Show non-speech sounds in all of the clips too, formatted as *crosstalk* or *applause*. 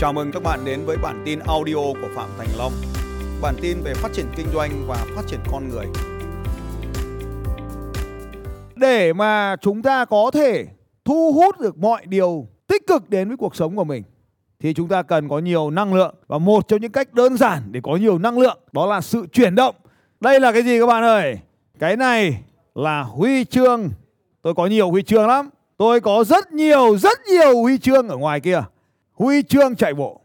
Chào mừng các bạn đến với bản tin audio của Phạm Thành Long. Bản tin về phát triển kinh doanh và phát triển con người. Để mà chúng ta có thể thu hút được mọi điều tích cực đến với cuộc sống của mình, thì chúng ta cần có nhiều năng lượng và một trong những cách đơn giản để có nhiều năng lượng, đó là sự chuyển động. Đây là cái gì các bạn ơi? Cái này là huy chương. Tôi có nhiều huy chương lắm. Tôi có rất nhiều rất nhiều huy chương ở ngoài kia. Huy chương chạy bộ.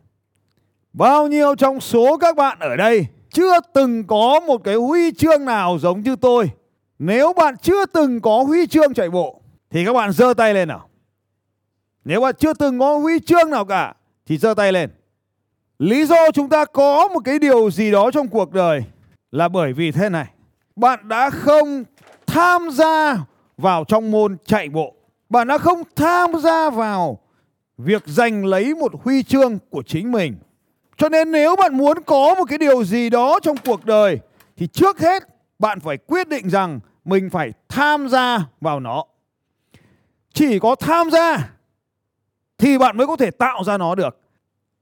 Bao nhiêu trong số các bạn ở đây chưa từng có một cái huy chương nào giống như tôi? Nếu bạn chưa từng có huy chương chạy bộ, thì các bạn giơ tay lên nào. Nếu bạn chưa từng có huy chương nào cả, thì giơ tay lên. Lý do chúng ta có một cái điều gì đó trong cuộc đời là bởi vì thế này. Bạn đã không tham gia vào trong môn chạy bộ. Bạn đã không tham gia vào việc giành lấy một huy chương của chính mình. Cho nên nếu bạn muốn có một cái điều gì đó trong cuộc đời, thì trước hết bạn phải quyết định rằng mình phải tham gia vào nó. Chỉ có tham gia, thì bạn mới có thể tạo ra nó được.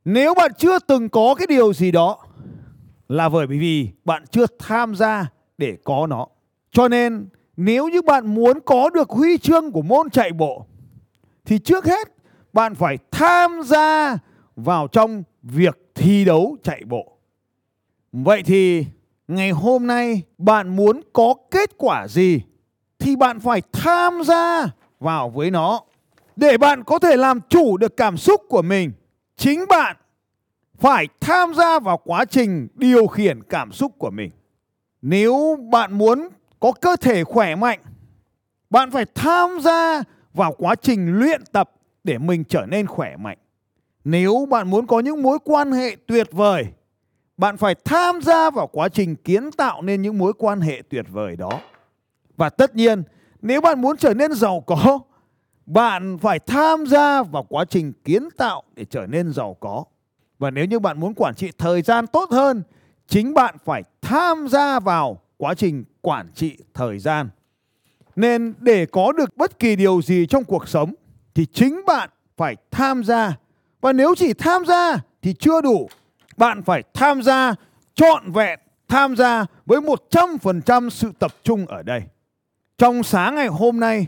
Nếu bạn chưa từng có cái điều gì đó, là bởi vì bạn chưa tham gia để có nó. Cho nên, nếu như bạn muốn có được huy chương của môn chạy bộ, thì trước hết bạn phải tham gia vào trong việc thi đấu chạy bộ. Vậy thì ngày hôm nay bạn muốn có kết quả gì thì bạn phải tham gia vào với nó để bạn có thể làm chủ được cảm xúc của mình. Chính bạn phải tham gia vào quá trình điều khiển cảm xúc của mình. Nếu bạn muốn có cơ thể khỏe mạnh, bạn phải tham gia vào quá trình luyện tập để mình trở nên khỏe mạnh. Nếu bạn muốn có những mối quan hệ tuyệt vời, bạn phải tham gia vào quá trình kiến tạo nên những mối quan hệ tuyệt vời đó. Và tất nhiên, nếu bạn muốn trở nên giàu có, bạn phải tham gia vào quá trình kiến tạo để trở nên giàu có. Và nếu như bạn muốn quản trị thời gian tốt hơn, chính bạn phải tham gia vào quá trình quản trị thời gian. Nên để có được bất kỳ điều gì trong cuộc sống thì chính bạn phải tham gia. Và nếu chỉ tham gia thì chưa đủ. Bạn phải tham gia trọn vẹn, tham gia với 100% sự tập trung ở đây. Trong sáng ngày hôm nay,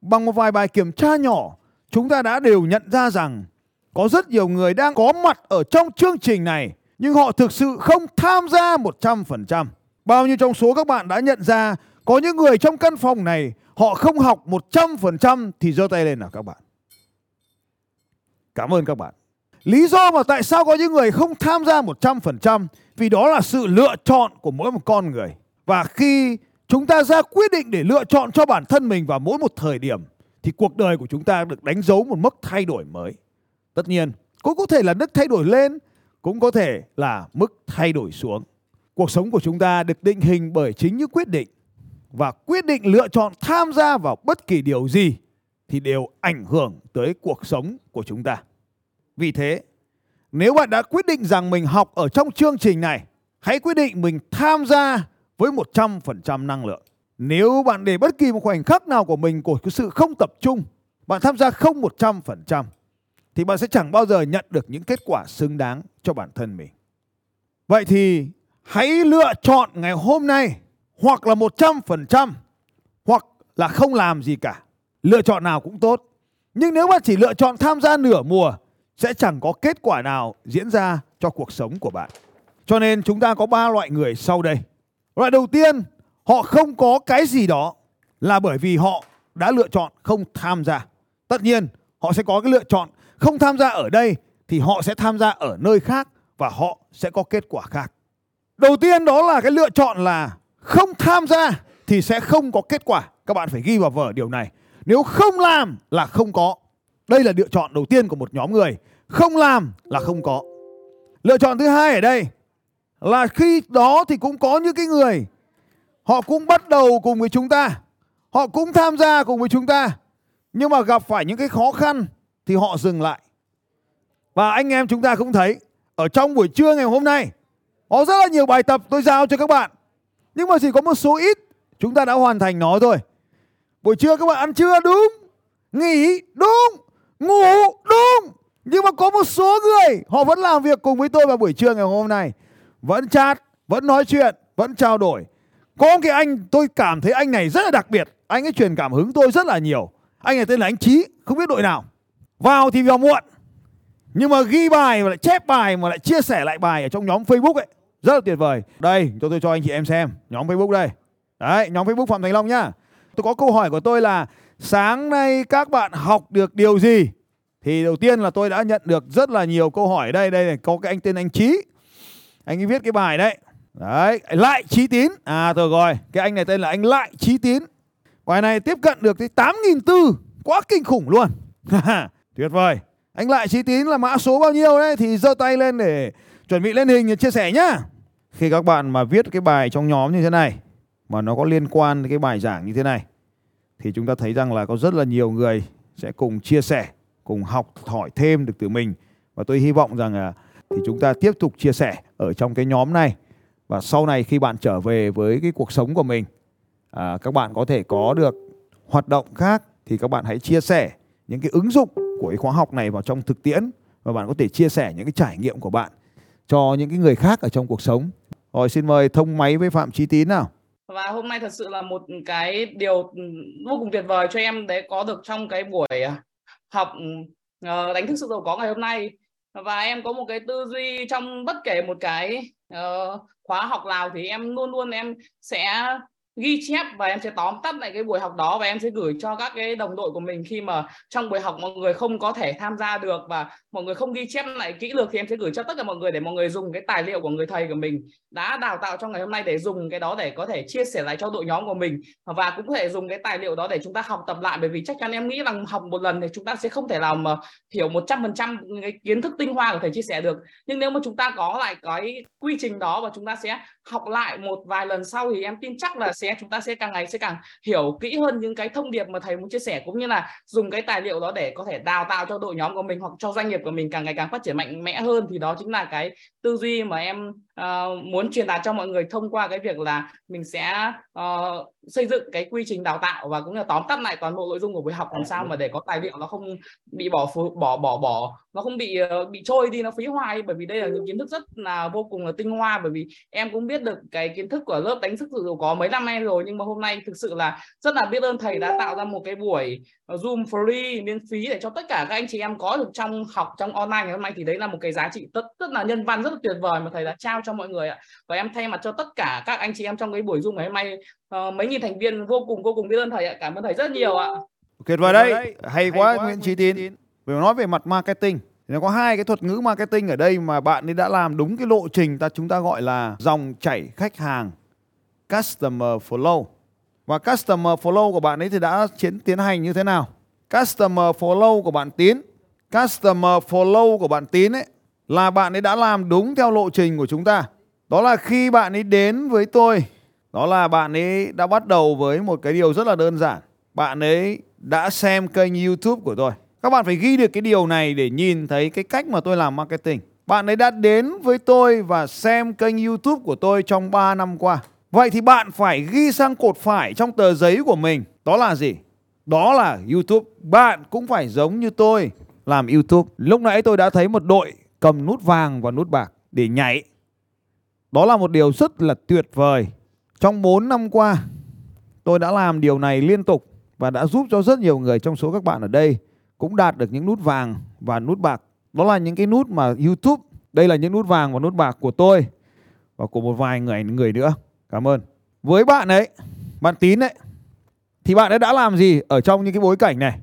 bằng một vài bài kiểm tra nhỏ, chúng ta đã đều nhận ra rằng có rất nhiều người đang có mặt ở trong chương trình này nhưng họ thực sự không tham gia 100%. Bao nhiêu trong số các bạn đã nhận ra có những người trong căn phòng này họ không học 100% thì giơ tay lên nào các bạn. Cảm ơn các bạn. Lý do mà tại sao có những người không tham gia 100% vì đó là sự lựa chọn của mỗi một con người. Và khi chúng ta ra quyết định để lựa chọn cho bản thân mình vào mỗi một thời điểm thì cuộc đời của chúng ta được đánh dấu một mức thay đổi mới. Tất nhiên, cũng có thể là mức thay đổi lên, cũng có thể là mức thay đổi xuống. Cuộc sống của chúng ta được định hình bởi chính những quyết định và quyết định lựa chọn tham gia vào bất kỳ điều gì thì đều ảnh hưởng tới cuộc sống của chúng ta. Vì thế, nếu bạn đã quyết định rằng mình học ở trong chương trình này, hãy quyết định mình tham gia với 100% năng lượng. Nếu bạn để bất kỳ một khoảnh khắc nào của mình của cái sự không tập trung, bạn tham gia không 100% thì bạn sẽ chẳng bao giờ nhận được những kết quả xứng đáng cho bản thân mình. Vậy thì hãy lựa chọn ngày hôm nay hoặc là 100% hoặc là không làm gì cả. Lựa chọn nào cũng tốt. Nhưng nếu bạn chỉ lựa chọn tham gia nửa mùa sẽ chẳng có kết quả nào diễn ra cho cuộc sống của bạn. Cho nên chúng ta có ba loại người sau đây. Loại đầu tiên, họ không có cái gì đó là bởi vì họ đã lựa chọn không tham gia. Tất nhiên, họ sẽ có cái lựa chọn không tham gia ở đây thì họ sẽ tham gia ở nơi khác và họ sẽ có kết quả khác. Đầu tiên đó là cái lựa chọn là không tham gia thì sẽ không có kết quả. Các bạn phải ghi vào vở điều này. Nếu không làm là không có. Đây là lựa chọn đầu tiên của một nhóm người. Không làm là không có. Lựa chọn thứ hai ở đây là khi đó thì cũng có những cái người, họ cũng bắt đầu cùng với chúng ta. Họ cũng tham gia cùng với chúng ta. Nhưng mà gặp phải những cái khó khăn thì họ dừng lại. Và anh em chúng ta cũng thấy, ở trong buổi trưa ngày hôm nay, có rất là nhiều bài tập tôi giao cho các bạn. Nhưng mà chỉ có một số ít, chúng ta đã hoàn thành nó thôi. Buổi trưa các bạn ăn trưa đúng, nghỉ đúng, ngủ đúng. Nhưng mà có một số người họ vẫn làm việc cùng với tôi vào buổi trưa ngày hôm nay. Vẫn chat, vẫn nói chuyện, vẫn trao đổi. Có cái anh tôi cảm thấy anh này rất là đặc biệt. Anh ấy truyền cảm hứng tôi rất là nhiều. Anh này tên là anh Trí, không biết đội nào. Vào thì vào muộn. Nhưng mà ghi bài và lại chép bài mà lại chia sẻ lại bài ở trong nhóm Facebook ấy. Rất là tuyệt vời. Đây, cho tôi cho anh chị em xem. Nhóm Facebook đây. Đấy, nhóm Facebook Phạm Thành Long nhá. Tôi có câu hỏi của tôi là sáng nay các bạn học được điều gì? Thì đầu tiên là tôi đã nhận được rất là nhiều câu hỏi đây. Đây này, có cái anh tên anh Trí. Anh ấy viết cái bài đấy. Đấy, lại Trí Tín. À rồi rồi, cái anh này tên là anh Lại Trí Tín. Bài này tiếp cận được tới 8.000 tư. Quá kinh khủng luôn. *laughs* Tuyệt vời. Anh Lại Trí Tín là mã số bao nhiêu đấy thì giơ tay lên để chuẩn bị lên hình để chia sẻ nhá. Khi các bạn mà viết cái bài trong nhóm như thế này mà nó có liên quan đến cái bài giảng như thế này thì chúng ta thấy rằng là có rất là nhiều người sẽ cùng chia sẻ, cùng học hỏi thêm được từ mình và tôi hy vọng rằng là thì chúng ta tiếp tục chia sẻ ở trong cái nhóm này và sau này khi bạn trở về với cái cuộc sống của mình à, các bạn có thể có được hoạt động khác thì các bạn hãy chia sẻ những cái ứng dụng của cái khóa học này vào trong thực tiễn và bạn có thể chia sẻ những cái trải nghiệm của bạn cho những cái người khác ở trong cuộc sống. Rồi xin mời thông máy với Phạm Chí Tín nào. Và hôm nay thật sự là một cái điều ừ, vô cùng tuyệt vời cho em đấy có được trong cái buổi à, học ừ, ờ, đánh thức sự giàu có ngày hôm nay. Và em có một cái tư duy trong bất kể một cái uh, khóa học nào thì em luôn luôn em sẽ ghi chép và em sẽ tóm tắt lại cái buổi học đó và em sẽ gửi cho các cái đồng đội của mình khi mà trong buổi học mọi người không có thể tham gia được và mọi người không ghi chép lại kỹ lược thì em sẽ gửi cho tất cả mọi người để mọi người dùng cái tài liệu của người thầy của mình đã đào tạo trong ngày hôm nay để dùng cái đó để có thể chia sẻ lại cho đội nhóm của mình và cũng có thể dùng cái tài liệu đó để chúng ta học tập lại. Bởi vì chắc chắn em nghĩ rằng học một lần thì chúng ta sẽ không thể làm mà hiểu một trăm phần trăm cái kiến thức tinh hoa của thầy chia sẻ được. Nhưng nếu mà chúng ta có lại cái quy trình đó và chúng ta sẽ học lại một vài lần sau thì em tin chắc là sẽ, chúng ta sẽ càng ngày sẽ càng hiểu kỹ hơn những cái thông điệp mà thầy muốn chia sẻ, cũng như là dùng cái tài liệu đó để có thể đào tạo cho đội nhóm của mình hoặc cho doanh nghiệp của mình càng ngày càng phát triển mạnh mẽ hơn. Thì đó chính là cái tư duy mà em uh, muốn truyền đạt cho mọi người thông qua cái việc là mình sẽ uh, xây dựng cái quy trình đào tạo và cũng là tóm tắt lại toàn bộ nội dung của buổi học làm sao mà để có tài liệu nó không bị bỏ bỏ bỏ bỏ nó không bị uh, bị trôi đi nó phí hoài. Bởi vì đây là những kiến thức rất là vô cùng là tinh hoa. Bởi vì em cũng biết được cái kiến thức của lớp đánh sức dự có mấy năm nay rồi. Nhưng mà hôm nay thực sự là rất là biết ơn thầy đã tạo ra một cái buổi zoom free miễn phí để cho tất cả các anh chị em có được trong học trong online ngày hôm nay thì đấy là một cái giá trị rất rất là nhân văn rất là tuyệt vời mà thầy đã trao cho mọi người ạ. Và em thay mặt cho tất cả các anh chị em trong cái buổi zoom ngày hôm nay uh, mấy nghìn thành viên vô cùng vô cùng biết ơn thầy ạ. Cảm ơn thầy rất nhiều ạ. Tuyệt vời đấy. Hay, hay quá, quá Nguyễn Trí Tín. Về nói về mặt marketing thì nó có hai cái thuật ngữ marketing ở đây mà bạn ấy đã làm đúng cái lộ trình ta chúng ta gọi là dòng chảy khách hàng customer flow và customer follow của bạn ấy thì đã tiến tiến hành như thế nào? Customer follow của bạn Tín, customer follow của bạn Tín ấy là bạn ấy đã làm đúng theo lộ trình của chúng ta. Đó là khi bạn ấy đến với tôi, đó là bạn ấy đã bắt đầu với một cái điều rất là đơn giản. Bạn ấy đã xem kênh youtube của tôi. Các bạn phải ghi được cái điều này để nhìn thấy cái cách mà tôi làm marketing. Bạn ấy đã đến với tôi và xem kênh youtube của tôi trong 3 năm qua. Vậy thì bạn phải ghi sang cột phải trong tờ giấy của mình. Đó là gì? Đó là YouTube. Bạn cũng phải giống như tôi làm YouTube. Lúc nãy tôi đã thấy một đội cầm nút vàng và nút bạc để nhảy. Đó là một điều rất là tuyệt vời. Trong 4 năm qua, tôi đã làm điều này liên tục và đã giúp cho rất nhiều người trong số các bạn ở đây cũng đạt được những nút vàng và nút bạc. Đó là những cái nút mà YouTube, đây là những nút vàng và nút bạc của tôi và của một vài người người nữa. Cảm ơn. Với bạn ấy, bạn Tín ấy, thì bạn ấy đã làm gì ở trong những cái bối cảnh này?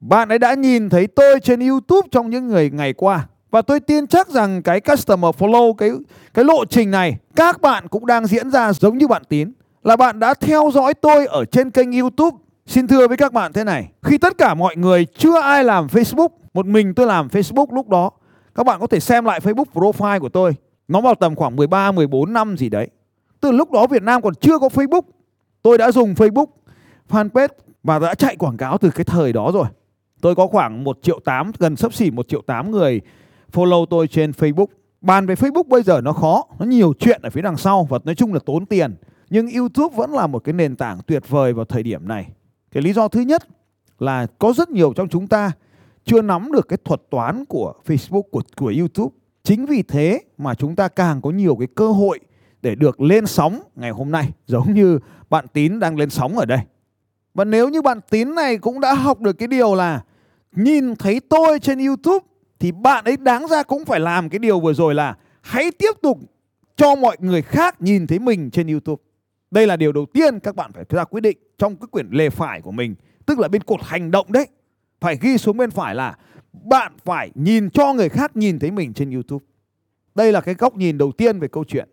Bạn ấy đã nhìn thấy tôi trên YouTube trong những người ngày qua. Và tôi tin chắc rằng cái customer follow, cái cái lộ trình này các bạn cũng đang diễn ra giống như bạn Tín. Là bạn đã theo dõi tôi ở trên kênh YouTube. Xin thưa với các bạn thế này, khi tất cả mọi người chưa ai làm Facebook, một mình tôi làm Facebook lúc đó. Các bạn có thể xem lại Facebook profile của tôi. Nó vào tầm khoảng 13, 14 năm gì đấy. Từ lúc đó Việt Nam còn chưa có Facebook. Tôi đã dùng Facebook, fanpage và đã chạy quảng cáo từ cái thời đó rồi. Tôi có khoảng 1 triệu 8, gần sấp xỉ 1 triệu 8 người follow tôi trên Facebook. Bàn về Facebook bây giờ nó khó, nó nhiều chuyện ở phía đằng sau và nói chung là tốn tiền. Nhưng YouTube vẫn là một cái nền tảng tuyệt vời vào thời điểm này. Cái lý do thứ nhất là có rất nhiều trong chúng ta chưa nắm được cái thuật toán của Facebook của của YouTube. Chính vì thế mà chúng ta càng có nhiều cái cơ hội để được lên sóng ngày hôm nay giống như bạn Tín đang lên sóng ở đây. Và nếu như bạn Tín này cũng đã học được cái điều là nhìn thấy tôi trên YouTube thì bạn ấy đáng ra cũng phải làm cái điều vừa rồi là hãy tiếp tục cho mọi người khác nhìn thấy mình trên YouTube. Đây là điều đầu tiên các bạn phải ra quyết định trong cái quyển lề phải của mình, tức là bên cột hành động đấy. Phải ghi xuống bên phải là bạn phải nhìn cho người khác nhìn thấy mình trên YouTube. Đây là cái góc nhìn đầu tiên về câu chuyện.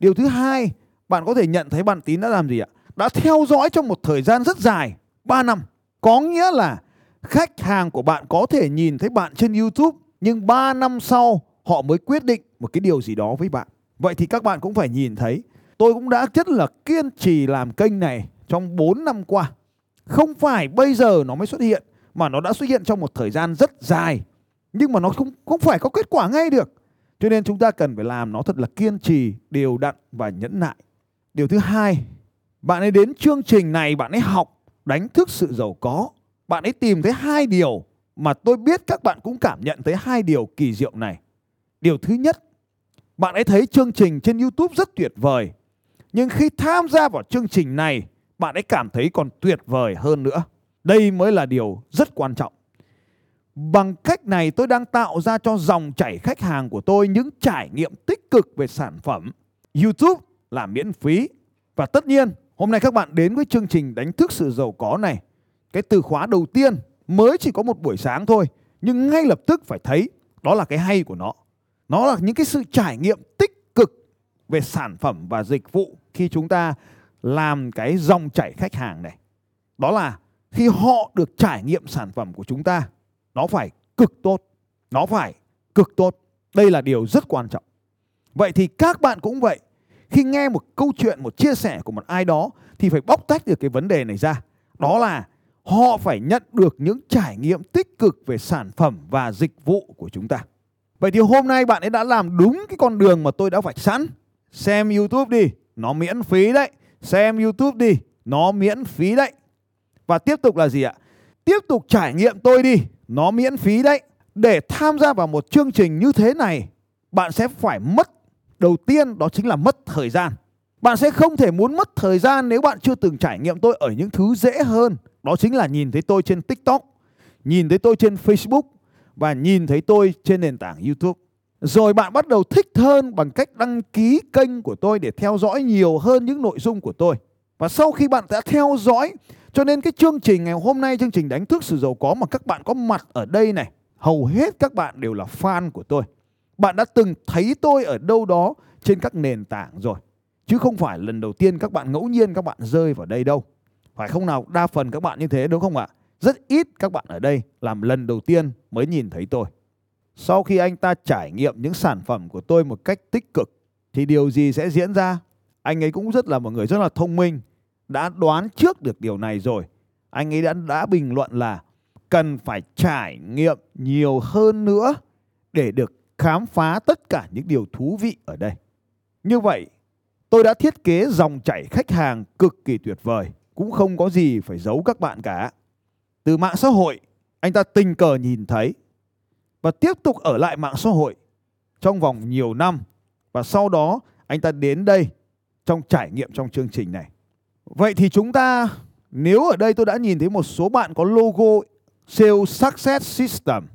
Điều thứ hai, bạn có thể nhận thấy bạn Tín đã làm gì ạ? Đã theo dõi trong một thời gian rất dài, 3 năm. Có nghĩa là khách hàng của bạn có thể nhìn thấy bạn trên YouTube nhưng 3 năm sau họ mới quyết định một cái điều gì đó với bạn. Vậy thì các bạn cũng phải nhìn thấy tôi cũng đã rất là kiên trì làm kênh này trong 4 năm qua. Không phải bây giờ nó mới xuất hiện mà nó đã xuất hiện trong một thời gian rất dài. Nhưng mà nó không không phải có kết quả ngay được. Cho nên chúng ta cần phải làm nó thật là kiên trì, đều đặn và nhẫn nại. Điều thứ hai, bạn ấy đến chương trình này bạn ấy học đánh thức sự giàu có. Bạn ấy tìm thấy hai điều mà tôi biết các bạn cũng cảm nhận thấy hai điều kỳ diệu này. Điều thứ nhất, bạn ấy thấy chương trình trên YouTube rất tuyệt vời. Nhưng khi tham gia vào chương trình này, bạn ấy cảm thấy còn tuyệt vời hơn nữa. Đây mới là điều rất quan trọng. Bằng cách này tôi đang tạo ra cho dòng chảy khách hàng của tôi những trải nghiệm tích cực về sản phẩm. YouTube là miễn phí. Và tất nhiên, hôm nay các bạn đến với chương trình đánh thức sự giàu có này. Cái từ khóa đầu tiên mới chỉ có một buổi sáng thôi. Nhưng ngay lập tức phải thấy đó là cái hay của nó. Nó là những cái sự trải nghiệm tích cực về sản phẩm và dịch vụ khi chúng ta làm cái dòng chảy khách hàng này. Đó là khi họ được trải nghiệm sản phẩm của chúng ta nó phải cực tốt. Nó phải cực tốt. Đây là điều rất quan trọng. Vậy thì các bạn cũng vậy. Khi nghe một câu chuyện, một chia sẻ của một ai đó thì phải bóc tách được cái vấn đề này ra. Đó là họ phải nhận được những trải nghiệm tích cực về sản phẩm và dịch vụ của chúng ta. Vậy thì hôm nay bạn ấy đã làm đúng cái con đường mà tôi đã vạch sẵn. Xem youtube đi, nó miễn phí đấy. Xem youtube đi, nó miễn phí đấy. Và tiếp tục là gì ạ? Tiếp tục trải nghiệm tôi đi nó miễn phí đấy. Để tham gia vào một chương trình như thế này, bạn sẽ phải mất, đầu tiên đó chính là mất thời gian. Bạn sẽ không thể muốn mất thời gian nếu bạn chưa từng trải nghiệm tôi ở những thứ dễ hơn. Đó chính là nhìn thấy tôi trên tiktok, nhìn thấy tôi trên facebook và nhìn thấy tôi trên nền tảng youtube. Rồi bạn bắt đầu thích hơn bằng cách đăng ký kênh của tôi để theo dõi nhiều hơn những nội dung của tôi. Và sau khi bạn đã theo dõi cho nên cái chương trình ngày hôm nay chương trình đánh thức sự giàu có mà các bạn có mặt ở đây này, hầu hết các bạn đều là fan của tôi. Bạn đã từng thấy tôi ở đâu đó trên các nền tảng rồi. Chứ không phải lần đầu tiên các bạn ngẫu nhiên các bạn rơi vào đây đâu. Phải không nào? Đa phần các bạn như thế đúng không ạ? Rất ít các bạn ở đây làm lần đầu tiên mới nhìn thấy tôi. Sau khi anh ta trải nghiệm những sản phẩm của tôi một cách tích cực thì điều gì sẽ diễn ra? Anh ấy cũng rất là một người rất là thông minh đã đoán trước được điều này rồi. Anh ấy đã đã bình luận là cần phải trải nghiệm nhiều hơn nữa để được khám phá tất cả những điều thú vị ở đây. Như vậy, tôi đã thiết kế dòng chảy khách hàng cực kỳ tuyệt vời, cũng không có gì phải giấu các bạn cả. Từ mạng xã hội, anh ta tình cờ nhìn thấy và tiếp tục ở lại mạng xã hội trong vòng nhiều năm và sau đó anh ta đến đây trong trải nghiệm trong chương trình này. Vậy thì chúng ta, nếu ở đây tôi đã nhìn thấy một số bạn có logo Sales Success System.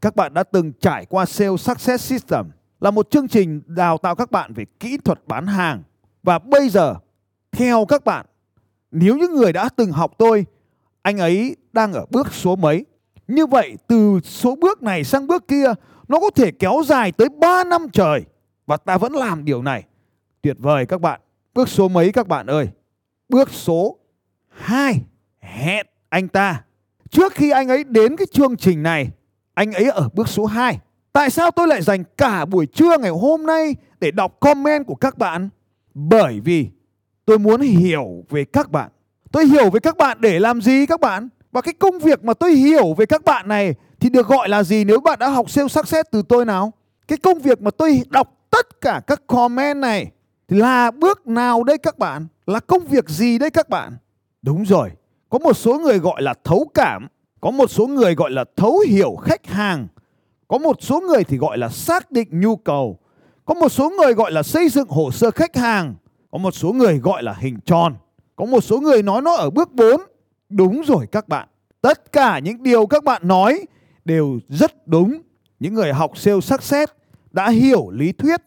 Các bạn đã từng trải qua Sales Success System, là một chương trình đào tạo các bạn về kỹ thuật bán hàng. Và bây giờ, theo các bạn, nếu những người đã từng học tôi, anh ấy đang ở bước số mấy. Như vậy, từ số bước này sang bước kia, nó có thể kéo dài tới 3 năm trời và ta vẫn làm điều này. Tuyệt vời các bạn. Bước số mấy các bạn ơi? Bước số 2 hẹn anh ta. Trước khi anh ấy đến cái chương trình này, anh ấy ở bước số 2. Tại sao tôi lại dành cả buổi trưa ngày hôm nay để đọc comment của các bạn? Bởi vì tôi muốn hiểu về các bạn. Tôi hiểu về các bạn để làm gì các bạn? Và cái công việc mà tôi hiểu về các bạn này thì được gọi là gì nếu bạn đã học sales success từ tôi nào? Cái công việc mà tôi đọc tất cả các comment này là bước nào đây các bạn? Là công việc gì đây các bạn? Đúng rồi, có một số người gọi là thấu cảm, có một số người gọi là thấu hiểu khách hàng có một số người thì gọi là xác định nhu cầu có một số người gọi là xây dựng hồ sơ khách hàng có một số người gọi là hình tròn có một số người nói nó ở bước 4 đúng rồi các bạn tất cả những điều các bạn nói đều rất đúng những người học sale success đã hiểu lý thuyết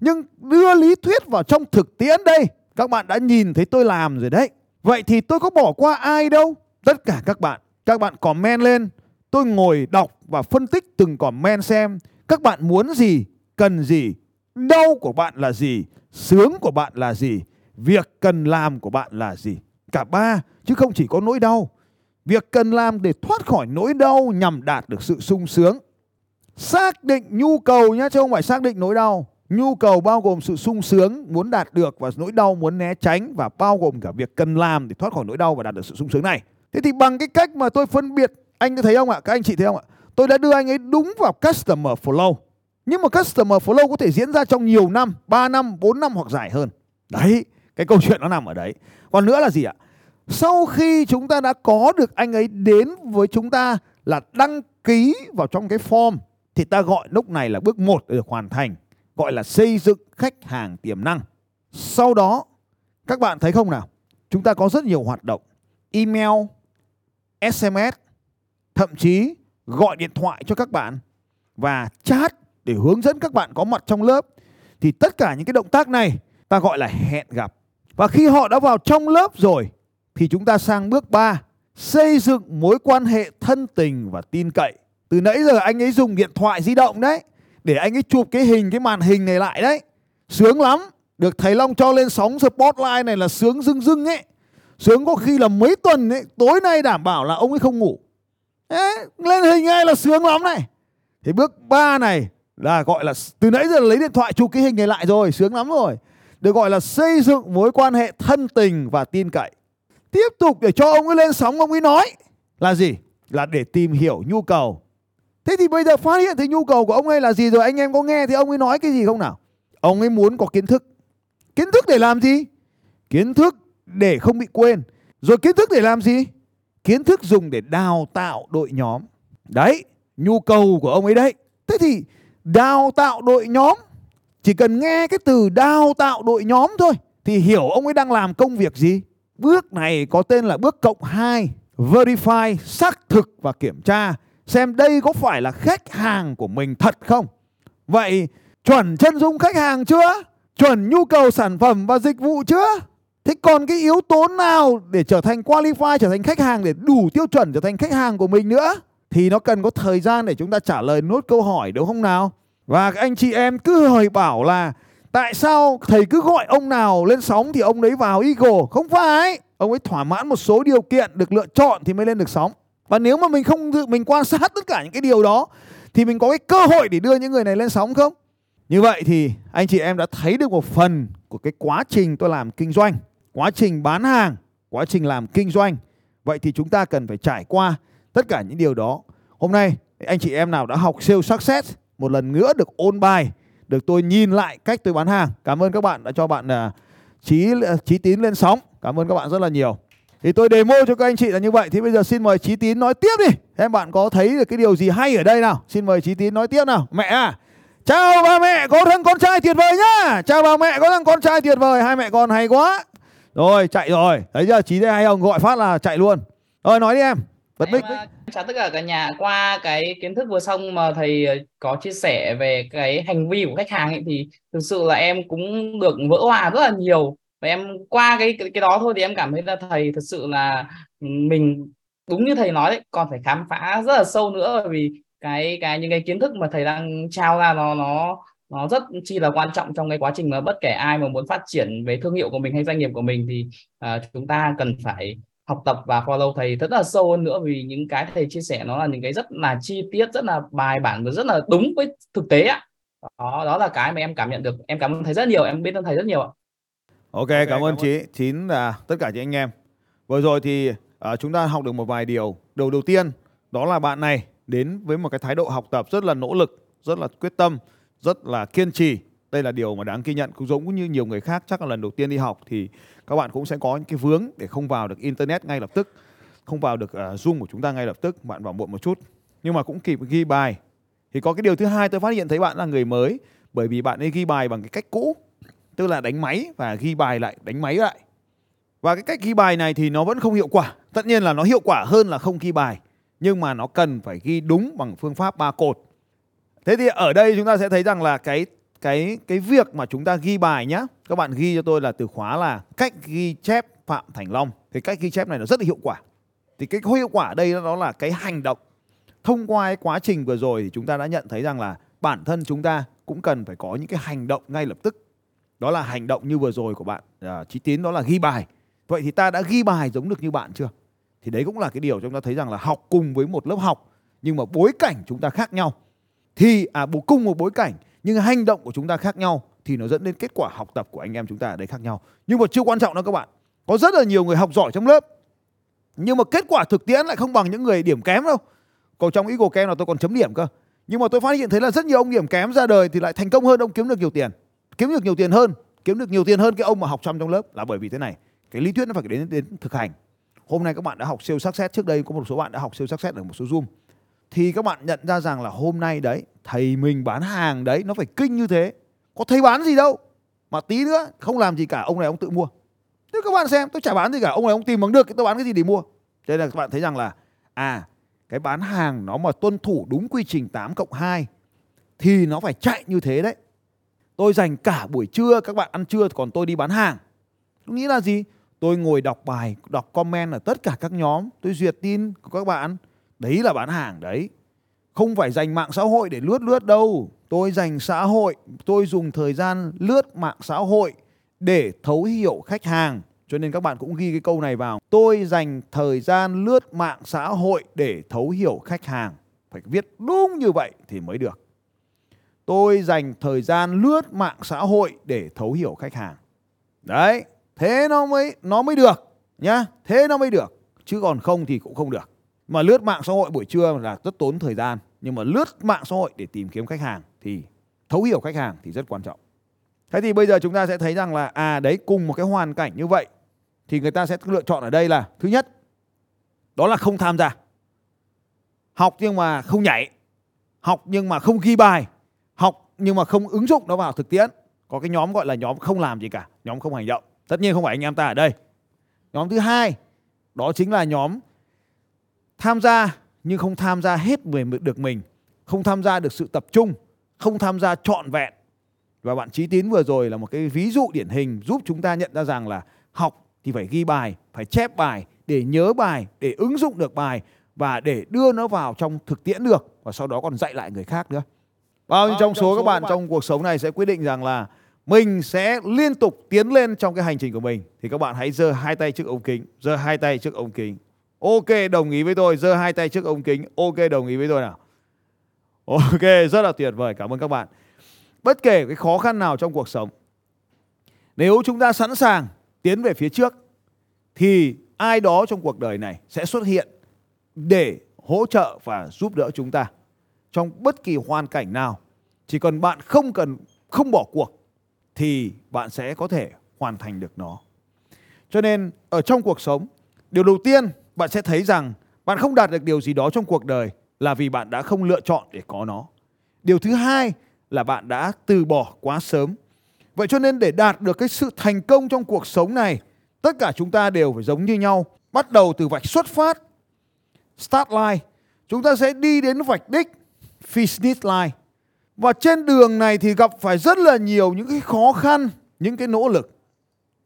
nhưng đưa lý thuyết vào trong thực tiễn đây, các bạn đã nhìn thấy tôi làm rồi đấy. Vậy thì tôi có bỏ qua ai đâu? Tất cả các bạn. Các bạn comment lên. Tôi ngồi đọc và phân tích từng comment xem các bạn muốn gì, cần gì đau của bạn là gì, sướng của bạn là gì, việc cần làm của bạn là gì. Cả ba, chứ không chỉ có nỗi đau. Việc cần làm để thoát khỏi nỗi đau nhằm đạt được sự sung sướng. Xác định nhu cầu nhé chứ không phải xác định nỗi đau nhu cầu bao gồm sự sung sướng muốn đạt được và nỗi đau muốn né tránh và bao gồm cả việc cần làm để thoát khỏi nỗi đau và đạt được sự sung sướng này. Thế thì bằng cái cách mà tôi phân biệt, anh có thấy không ạ? Các anh chị thấy không ạ? Tôi đã đưa anh ấy đúng vào customer flow nhưng mà customer flow có thể diễn ra trong nhiều năm 3 năm 4 năm hoặc dài hơn. Đấy, cái câu chuyện nó nằm ở đấy. Còn nữa là gì ạ? Sau khi chúng ta đã có được anh ấy đến với chúng ta là đăng ký vào trong cái form, thì ta gọi lúc này là bước 1 được hoàn thành gọi là xây dựng khách hàng tiềm năng. Sau đó, các bạn thấy không nào? Chúng ta có rất nhiều hoạt động, email sms thậm chí gọi điện thoại cho các bạn và chat để hướng dẫn các bạn có mặt trong lớp. Thì tất cả những cái động tác này ta gọi là hẹn gặp. Và khi họ đã vào trong lớp rồi, thì chúng ta sang bước 3 xây dựng mối quan hệ thân tình và tin cậy. Từ nãy giờ anh ấy dùng điện thoại di động đấy để anh ấy chụp cái hình cái màn hình này lại đấy. Sướng lắm. Được thầy Long cho lên sóng spotlight này là sướng rưng rưng ấy. Sướng có khi là mấy tuần ấy tối nay đảm bảo là ông ấy không ngủ. Đấy, lên hình ngay là sướng lắm này. Thì bước 3 này là gọi là từ nãy giờ lấy điện thoại chụp cái hình này lại rồi sướng lắm rồi. Được gọi là xây dựng mối quan hệ thân tình và tin cậy. Tiếp tục để cho ông ấy lên sóng ông ấy nói là gì? Là để tìm hiểu nhu cầu thế thì bây giờ phát hiện thấy nhu cầu của ông ấy là gì rồi, anh em có nghe thì ông ấy nói cái gì không nào? Ông ấy muốn có kiến thức. Kiến thức để làm gì? Kiến thức để không bị quên. Rồi kiến thức để làm gì? Kiến thức dùng để đào tạo đội nhóm. Đấy, nhu cầu của ông ấy đấy. Thế thì đào tạo đội nhóm, chỉ cần nghe cái từ đào tạo đội nhóm thôi, thì hiểu ông ấy đang làm công việc gì. Bước này có tên là bước cộng 2 verify, xác thực và kiểm tra xem đây có phải là khách hàng của mình thật không? Vậy, chuẩn chân dung khách hàng chưa? Chuẩn nhu cầu sản phẩm và dịch vụ chưa? Thế còn cái yếu tố nào để trở thành qualify trở thành khách hàng để đủ tiêu chuẩn trở thành khách hàng của mình nữa? Thì nó cần có thời gian để chúng ta trả lời nốt câu hỏi, đúng không nào? Và anh chị em cứ hỏi bảo là, tại sao thầy cứ gọi ông nào lên sóng thì ông đấy vào Eagle không phải, ông ấy thỏa mãn một số điều kiện được lựa chọn thì mới lên được sóng và nếu mà mình không tự mình quan sát tất cả những cái điều đó thì mình có cái cơ hội để đưa những người này lên sóng không? Như vậy thì anh chị em đã thấy được một phần của cái quá trình tôi làm kinh doanh quá trình bán hàng quá trình làm kinh doanh. Vậy thì chúng ta cần phải trải qua tất cả những điều đó. Hôm nay anh chị em nào đã học sales success một lần nữa được ôn bài được tôi nhìn lại cách tôi bán hàng. Cảm ơn các bạn đã cho bạn uh, trí à, trí tín lên sóng. Cảm ơn các bạn rất là nhiều thì tôi demo cho các anh chị là như vậy. Thì bây giờ xin mời trí tín nói tiếp đi. Em bạn có thấy được cái điều gì hay ở đây nào? Xin mời trí tín nói tiếp nào. Mẹ à chào ba mẹ có thằng con trai tuyệt vời nhá. Chào bà mẹ có thằng con trai tuyệt vời. Hai mẹ con hay quá. Rồi chạy rồi. Thấy chưa? Trí đây hay không? Gọi phát là chạy luôn. Rồi nói đi em. Bật mic à, chào tất cả cả nhà. Qua cái kiến thức vừa xong mà thầy ờ, có chia sẻ về cái hành vi của khách hàng ấy thì thực sự là em cũng được vỡ hòa rất là nhiều và em qua cái cái, cái đó thôi thì em cảm thấy là thầy thật sự là ừ, mình đúng như thầy nói đấy còn phải khám phá rất là sâu nữa. Bởi vì cái cái những cái kiến thức mà thầy đang trao ra nó nó nó rất chi là quan trọng trong cái quá trình mà bất kể ai mà muốn phát triển về thương hiệu của mình hay doanh nghiệp của mình thì uh, chúng ta cần phải học tập và follow thầy rất là sâu hơn nữa. Vì những cái thầy chia sẻ nó là những cái rất là chi tiết rất là bài bản và rất là đúng với thực tế ạ đó đó là cái mà em cảm nhận được. Em cảm ơn thầy rất nhiều em biết ơn thầy rất nhiều ạ. Ok, cảm, cảm ơn chị Chín là tất cả chị anh em. Vừa rồi thì uh, chúng ta học được một vài điều. Điều đầu tiên đó là bạn này đến với một cái thái độ học tập rất là nỗ lực, rất là quyết tâm, rất là kiên trì. Đây là điều mà đáng ghi nhận cũng giống như nhiều người khác chắc là lần đầu tiên đi học thì các bạn cũng sẽ có những cái vướng để không vào được internet ngay lập tức. không vào được uh, Zoom của chúng ta ngay lập tức, bạn vào muộn một chút. Nhưng mà cũng kịp ghi bài. Thì có cái điều thứ hai tôi phát hiện thấy bạn là người mới bởi vì bạn ấy ghi bài bằng cái cách cũ, tức là đánh máy và ghi bài lại, đánh máy lại. Và cái cách ghi bài này thì nó vẫn không hiệu quả. Tất nhiên là nó hiệu quả hơn là không ghi bài, nhưng mà nó cần phải ghi đúng bằng phương pháp ba cột. Thế thì ở đây chúng ta sẽ thấy rằng là cái cái cái việc mà chúng ta ghi bài nhá, các bạn ghi cho tôi là từ khóa là cách ghi chép Phạm Thành Long. thì cách ghi chép này nó rất là hiệu quả. Thì cái hiệu quả ở đây đó là cái hành động. Thông qua cái quá trình vừa rồi thì chúng ta đã nhận thấy rằng là bản thân chúng ta cũng cần phải có những cái hành động ngay lập tức. Đó là hành động như vừa rồi của bạn à, Chí Tín đó là ghi bài. Vậy thì ta đã ghi bài giống được như bạn chưa? Thì đấy cũng là cái điều chúng ta thấy rằng là học cùng với một lớp học nhưng mà bối cảnh chúng ta khác nhau. Thì à bố cùng một bối cảnh nhưng hành động của chúng ta khác nhau thì nó dẫn đến kết quả học tập của anh em chúng ta ở đây khác nhau. Nhưng mà chưa quan trọng đâu các bạn. Có rất là nhiều người học giỏi trong lớp nhưng mà kết quả thực tiễn lại không bằng những người điểm kém đâu. Còn trong Eagle Camp là tôi còn chấm điểm cơ. Nhưng mà tôi phát hiện thấy là rất nhiều ông điểm kém ra đời thì lại thành công hơn ông kiếm được nhiều tiền. Kiếm được nhiều tiền hơn, kiếm được nhiều tiền hơn cái ông mà học chăm trong lớp là bởi vì thế này. Cái lý thuyết nó phải đến đến thực hành. Hôm nay các bạn đã học siêu success trước đây có một số bạn đã học siêu success ở một số Zoom. Thì các bạn nhận ra rằng là hôm nay đấy thầy mình bán hàng đấy nó phải kinh như thế. Có thầy bán gì đâu. Mà tí nữa không làm gì cả ông này ông tự mua. Thế các bạn xem tôi chả bán gì cả ông này ông tìm bằng được tôi bán cái gì để mua. Thế là các bạn thấy rằng là à cái bán hàng nó mà tuân thủ đúng quy trình 8 cộng 2 thì nó phải chạy như thế đấy. Tôi dành cả buổi trưa các bạn ăn trưa còn tôi đi bán hàng. Tôi nghĩ là gì? Tôi ngồi đọc bài, đọc comment ở tất cả các nhóm, tôi duyệt tin của các bạn. Đấy là bán hàng đấy. Không phải dành mạng xã hội để lướt lướt đâu. Tôi dành xã hội, tôi dùng thời gian lướt mạng xã hội để thấu hiểu khách hàng. Cho nên các bạn cũng ghi cái câu này vào. Tôi dành thời gian lướt mạng xã hội để thấu hiểu khách hàng. Phải viết đúng như vậy thì mới được. Tôi dành thời gian lướt mạng xã hội để thấu hiểu khách hàng. Đấy, thế nó mới nó mới được nhá. Thế nó mới được. Chứ còn không thì cũng không được. Mà lướt mạng xã hội buổi trưa là rất tốn thời gian. Nhưng mà lướt mạng xã hội để tìm kiếm khách hàng thì thấu hiểu khách hàng thì rất quan trọng. Thế thì bây giờ chúng ta sẽ thấy rằng là à đấy cùng một cái hoàn cảnh như vậy thì người ta sẽ lựa chọn ở đây là thứ nhất đó là không tham gia. Học nhưng mà không nhảy. Học nhưng mà không ghi bài. Nhưng mà không ứng dụng nó vào thực tiễn. Có cái nhóm gọi là nhóm không làm gì cả, nhóm không hành động. Tất nhiên không phải anh em ta ở đây. Nhóm thứ hai đó chính là nhóm tham gia nhưng không tham gia hết về được mình, không tham gia được sự tập trung, không tham gia trọn vẹn. Và bạn Trí Tín vừa rồi là một cái ví dụ điển hình giúp chúng ta nhận ra rằng là học thì phải ghi bài, phải chép bài để nhớ bài, để ứng dụng được bài và để đưa nó vào trong thực tiễn được và sau đó còn dạy lại người khác nữa. Bao nhiêu trong số các bạn trong cuộc sống này sẽ quyết định rằng là mình sẽ liên tục tiến lên trong cái hành trình của mình thì các bạn hãy giơ hai tay trước ống kính, giơ hai tay trước ống kính. Ok, đồng ý với tôi, giơ hai tay trước ống kính. Ok, đồng ý với tôi nào. Ok, rất là tuyệt vời, cảm ơn các bạn. Bất kể cái khó khăn nào trong cuộc sống, nếu chúng ta sẵn sàng tiến về phía trước thì ai đó trong cuộc đời này sẽ xuất hiện để hỗ trợ và giúp đỡ chúng ta trong bất kỳ hoàn cảnh nào. Chỉ cần bạn không cần không bỏ cuộc thì bạn sẽ có thể hoàn thành được nó. Cho nên ở trong cuộc sống, điều đầu tiên bạn sẽ thấy rằng bạn không đạt được điều gì đó trong cuộc đời là vì bạn đã không lựa chọn để có nó. Điều thứ hai là bạn đã từ bỏ quá sớm. Vậy cho nên để đạt được cái sự thành công trong cuộc sống này, tất cả chúng ta đều phải giống như nhau. Bắt đầu từ vạch xuất phát, start line. Chúng ta sẽ đi đến vạch đích, finish line. Và trên đường này thì gặp phải rất là nhiều những cái khó khăn, những cái nỗ lực.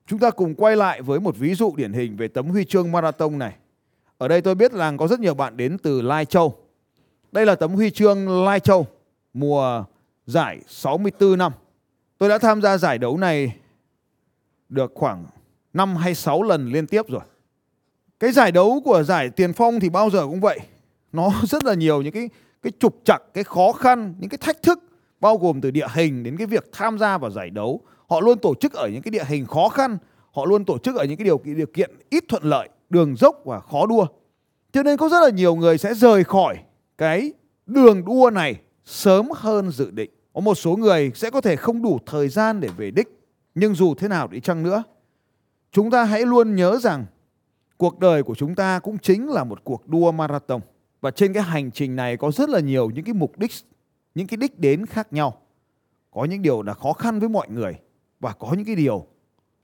Chúng ta cùng quay lại với một ví dụ điển hình về tấm huy chương marathon này. Ở đây tôi biết là có rất nhiều bạn đến từ Lai Châu. Đây là tấm huy chương Lai Châu mùa giải 64 năm. Tôi đã tham gia giải đấu này được khoảng 5 hay 6 lần liên tiếp rồi. Cái giải đấu của giải tiền phong thì bao giờ cũng vậy. Nó *laughs* rất là nhiều những cái cái trục trặc, cái khó khăn, những cái thách thức bao gồm từ địa hình đến cái việc tham gia vào giải đấu. Họ luôn tổ chức ở những cái địa hình khó khăn, họ luôn tổ chức ở những cái điều điều kiện ít thuận lợi, đường dốc và khó đua. Cho nên có rất là nhiều người sẽ rời khỏi cái đường đua này sớm hơn dự định. Có một số người sẽ có thể không đủ thời gian để về đích. Nhưng dù thế nào đi chăng nữa, chúng ta hãy luôn nhớ rằng cuộc đời của chúng ta cũng chính là một cuộc đua marathon và trên cái hành trình này có rất là nhiều những cái mục đích, những cái đích đến khác nhau. Có những điều là khó khăn với mọi người và có những cái điều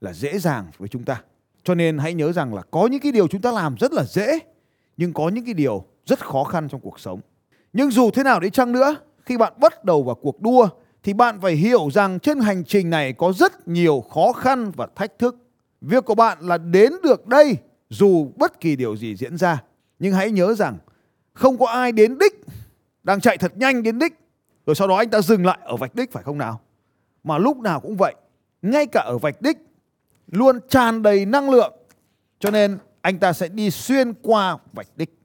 là dễ dàng với chúng ta. Cho nên hãy nhớ rằng là có những cái điều chúng ta làm rất là dễ, nhưng có những cái điều rất khó khăn trong cuộc sống. Nhưng dù thế nào đi chăng nữa, khi bạn bắt đầu vào cuộc đua, thì bạn phải hiểu rằng trên hành trình này có rất nhiều khó khăn và thách thức. Việc của bạn là đến được đây dù bất kỳ điều gì diễn ra. Nhưng hãy nhớ rằng không có ai đến đích, đang chạy thật nhanh đến đích. Rồi sau đó anh ta dừng lại ở vạch đích, phải không nào? Mà lúc nào cũng vậy, ngay cả ở vạch đích, luôn tràn đầy năng lượng. Cho nên anh ta sẽ đi xuyên qua vạch đích,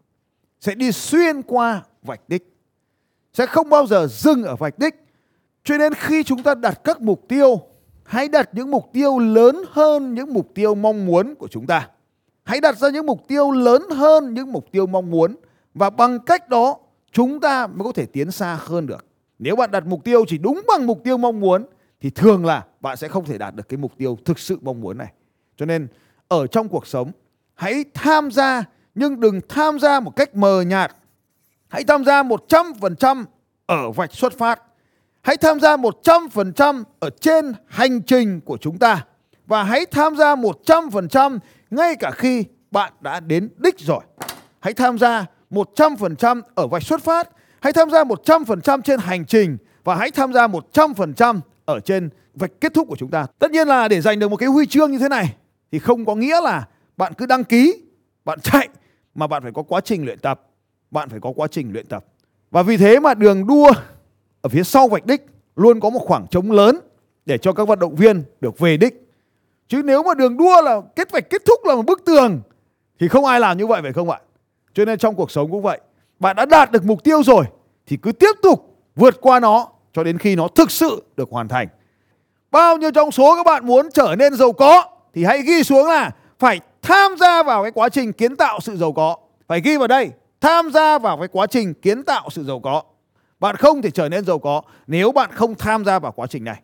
sẽ đi xuyên qua vạch đích, sẽ không bao giờ dừng ở vạch đích. Cho nên khi chúng ta đặt các mục tiêu, hãy đặt những mục tiêu lớn hơn những mục tiêu mong muốn của chúng ta. Hãy đặt ra những mục tiêu lớn hơn những mục tiêu mong muốn và bằng cách đó, chúng ta mới có thể tiến xa hơn được. Nếu bạn đặt mục tiêu chỉ đúng bằng mục tiêu mong muốn, thì thường là bạn sẽ không thể đạt được cái mục tiêu thực sự mong muốn này. Cho nên, ở trong cuộc sống, hãy tham gia, nhưng đừng tham gia một cách mờ nhạt. Hãy tham gia 100% ở vạch xuất phát. Hãy tham gia 100% ở trên hành trình của chúng ta. Và hãy tham gia 100% ngay cả khi bạn đã đến đích rồi. Hãy tham gia 100% ở vạch xuất phát, hãy tham gia 100% trên hành trình và hãy tham gia 100% ở trên vạch kết thúc của chúng ta. Tất nhiên là để giành được một cái huy chương như thế này thì không có nghĩa là bạn cứ đăng ký, bạn *laughs* chạy mà bạn phải có quá trình luyện tập. Bạn phải có quá trình luyện tập. Và vì thế mà đường đua ở phía sau vạch đích luôn có một khoảng trống lớn để cho các vận động viên được về đích. Chứ nếu mà đường đua là kết vạch kết thúc là một bức tường thì không ai làm như vậy phải không ạ? Cho nên trong cuộc sống cũng vậy. Bạn đã đạt được mục tiêu rồi thì cứ tiếp tục vượt qua nó cho đến khi nó thực sự được hoàn thành. Bao nhiêu trong số các bạn muốn trở nên giàu có thì hãy ghi xuống là phải tham gia vào cái quá trình kiến tạo sự giàu có. Phải ghi vào đây, tham gia vào cái quá trình kiến tạo sự giàu có. Bạn không thể trở nên giàu có nếu bạn không tham gia vào quá trình này.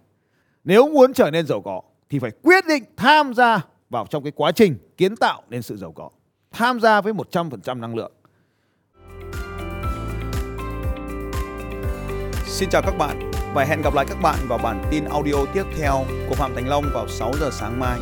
Nếu muốn trở nên giàu có thì phải quyết định tham gia vào trong cái quá trình kiến tạo nên sự giàu có. Tham gia với 100% năng lượng. Xin chào các bạn và hẹn gặp lại các bạn vào bản tin audio tiếp theo của Phạm Thành Long vào 6 giờ sáng mai.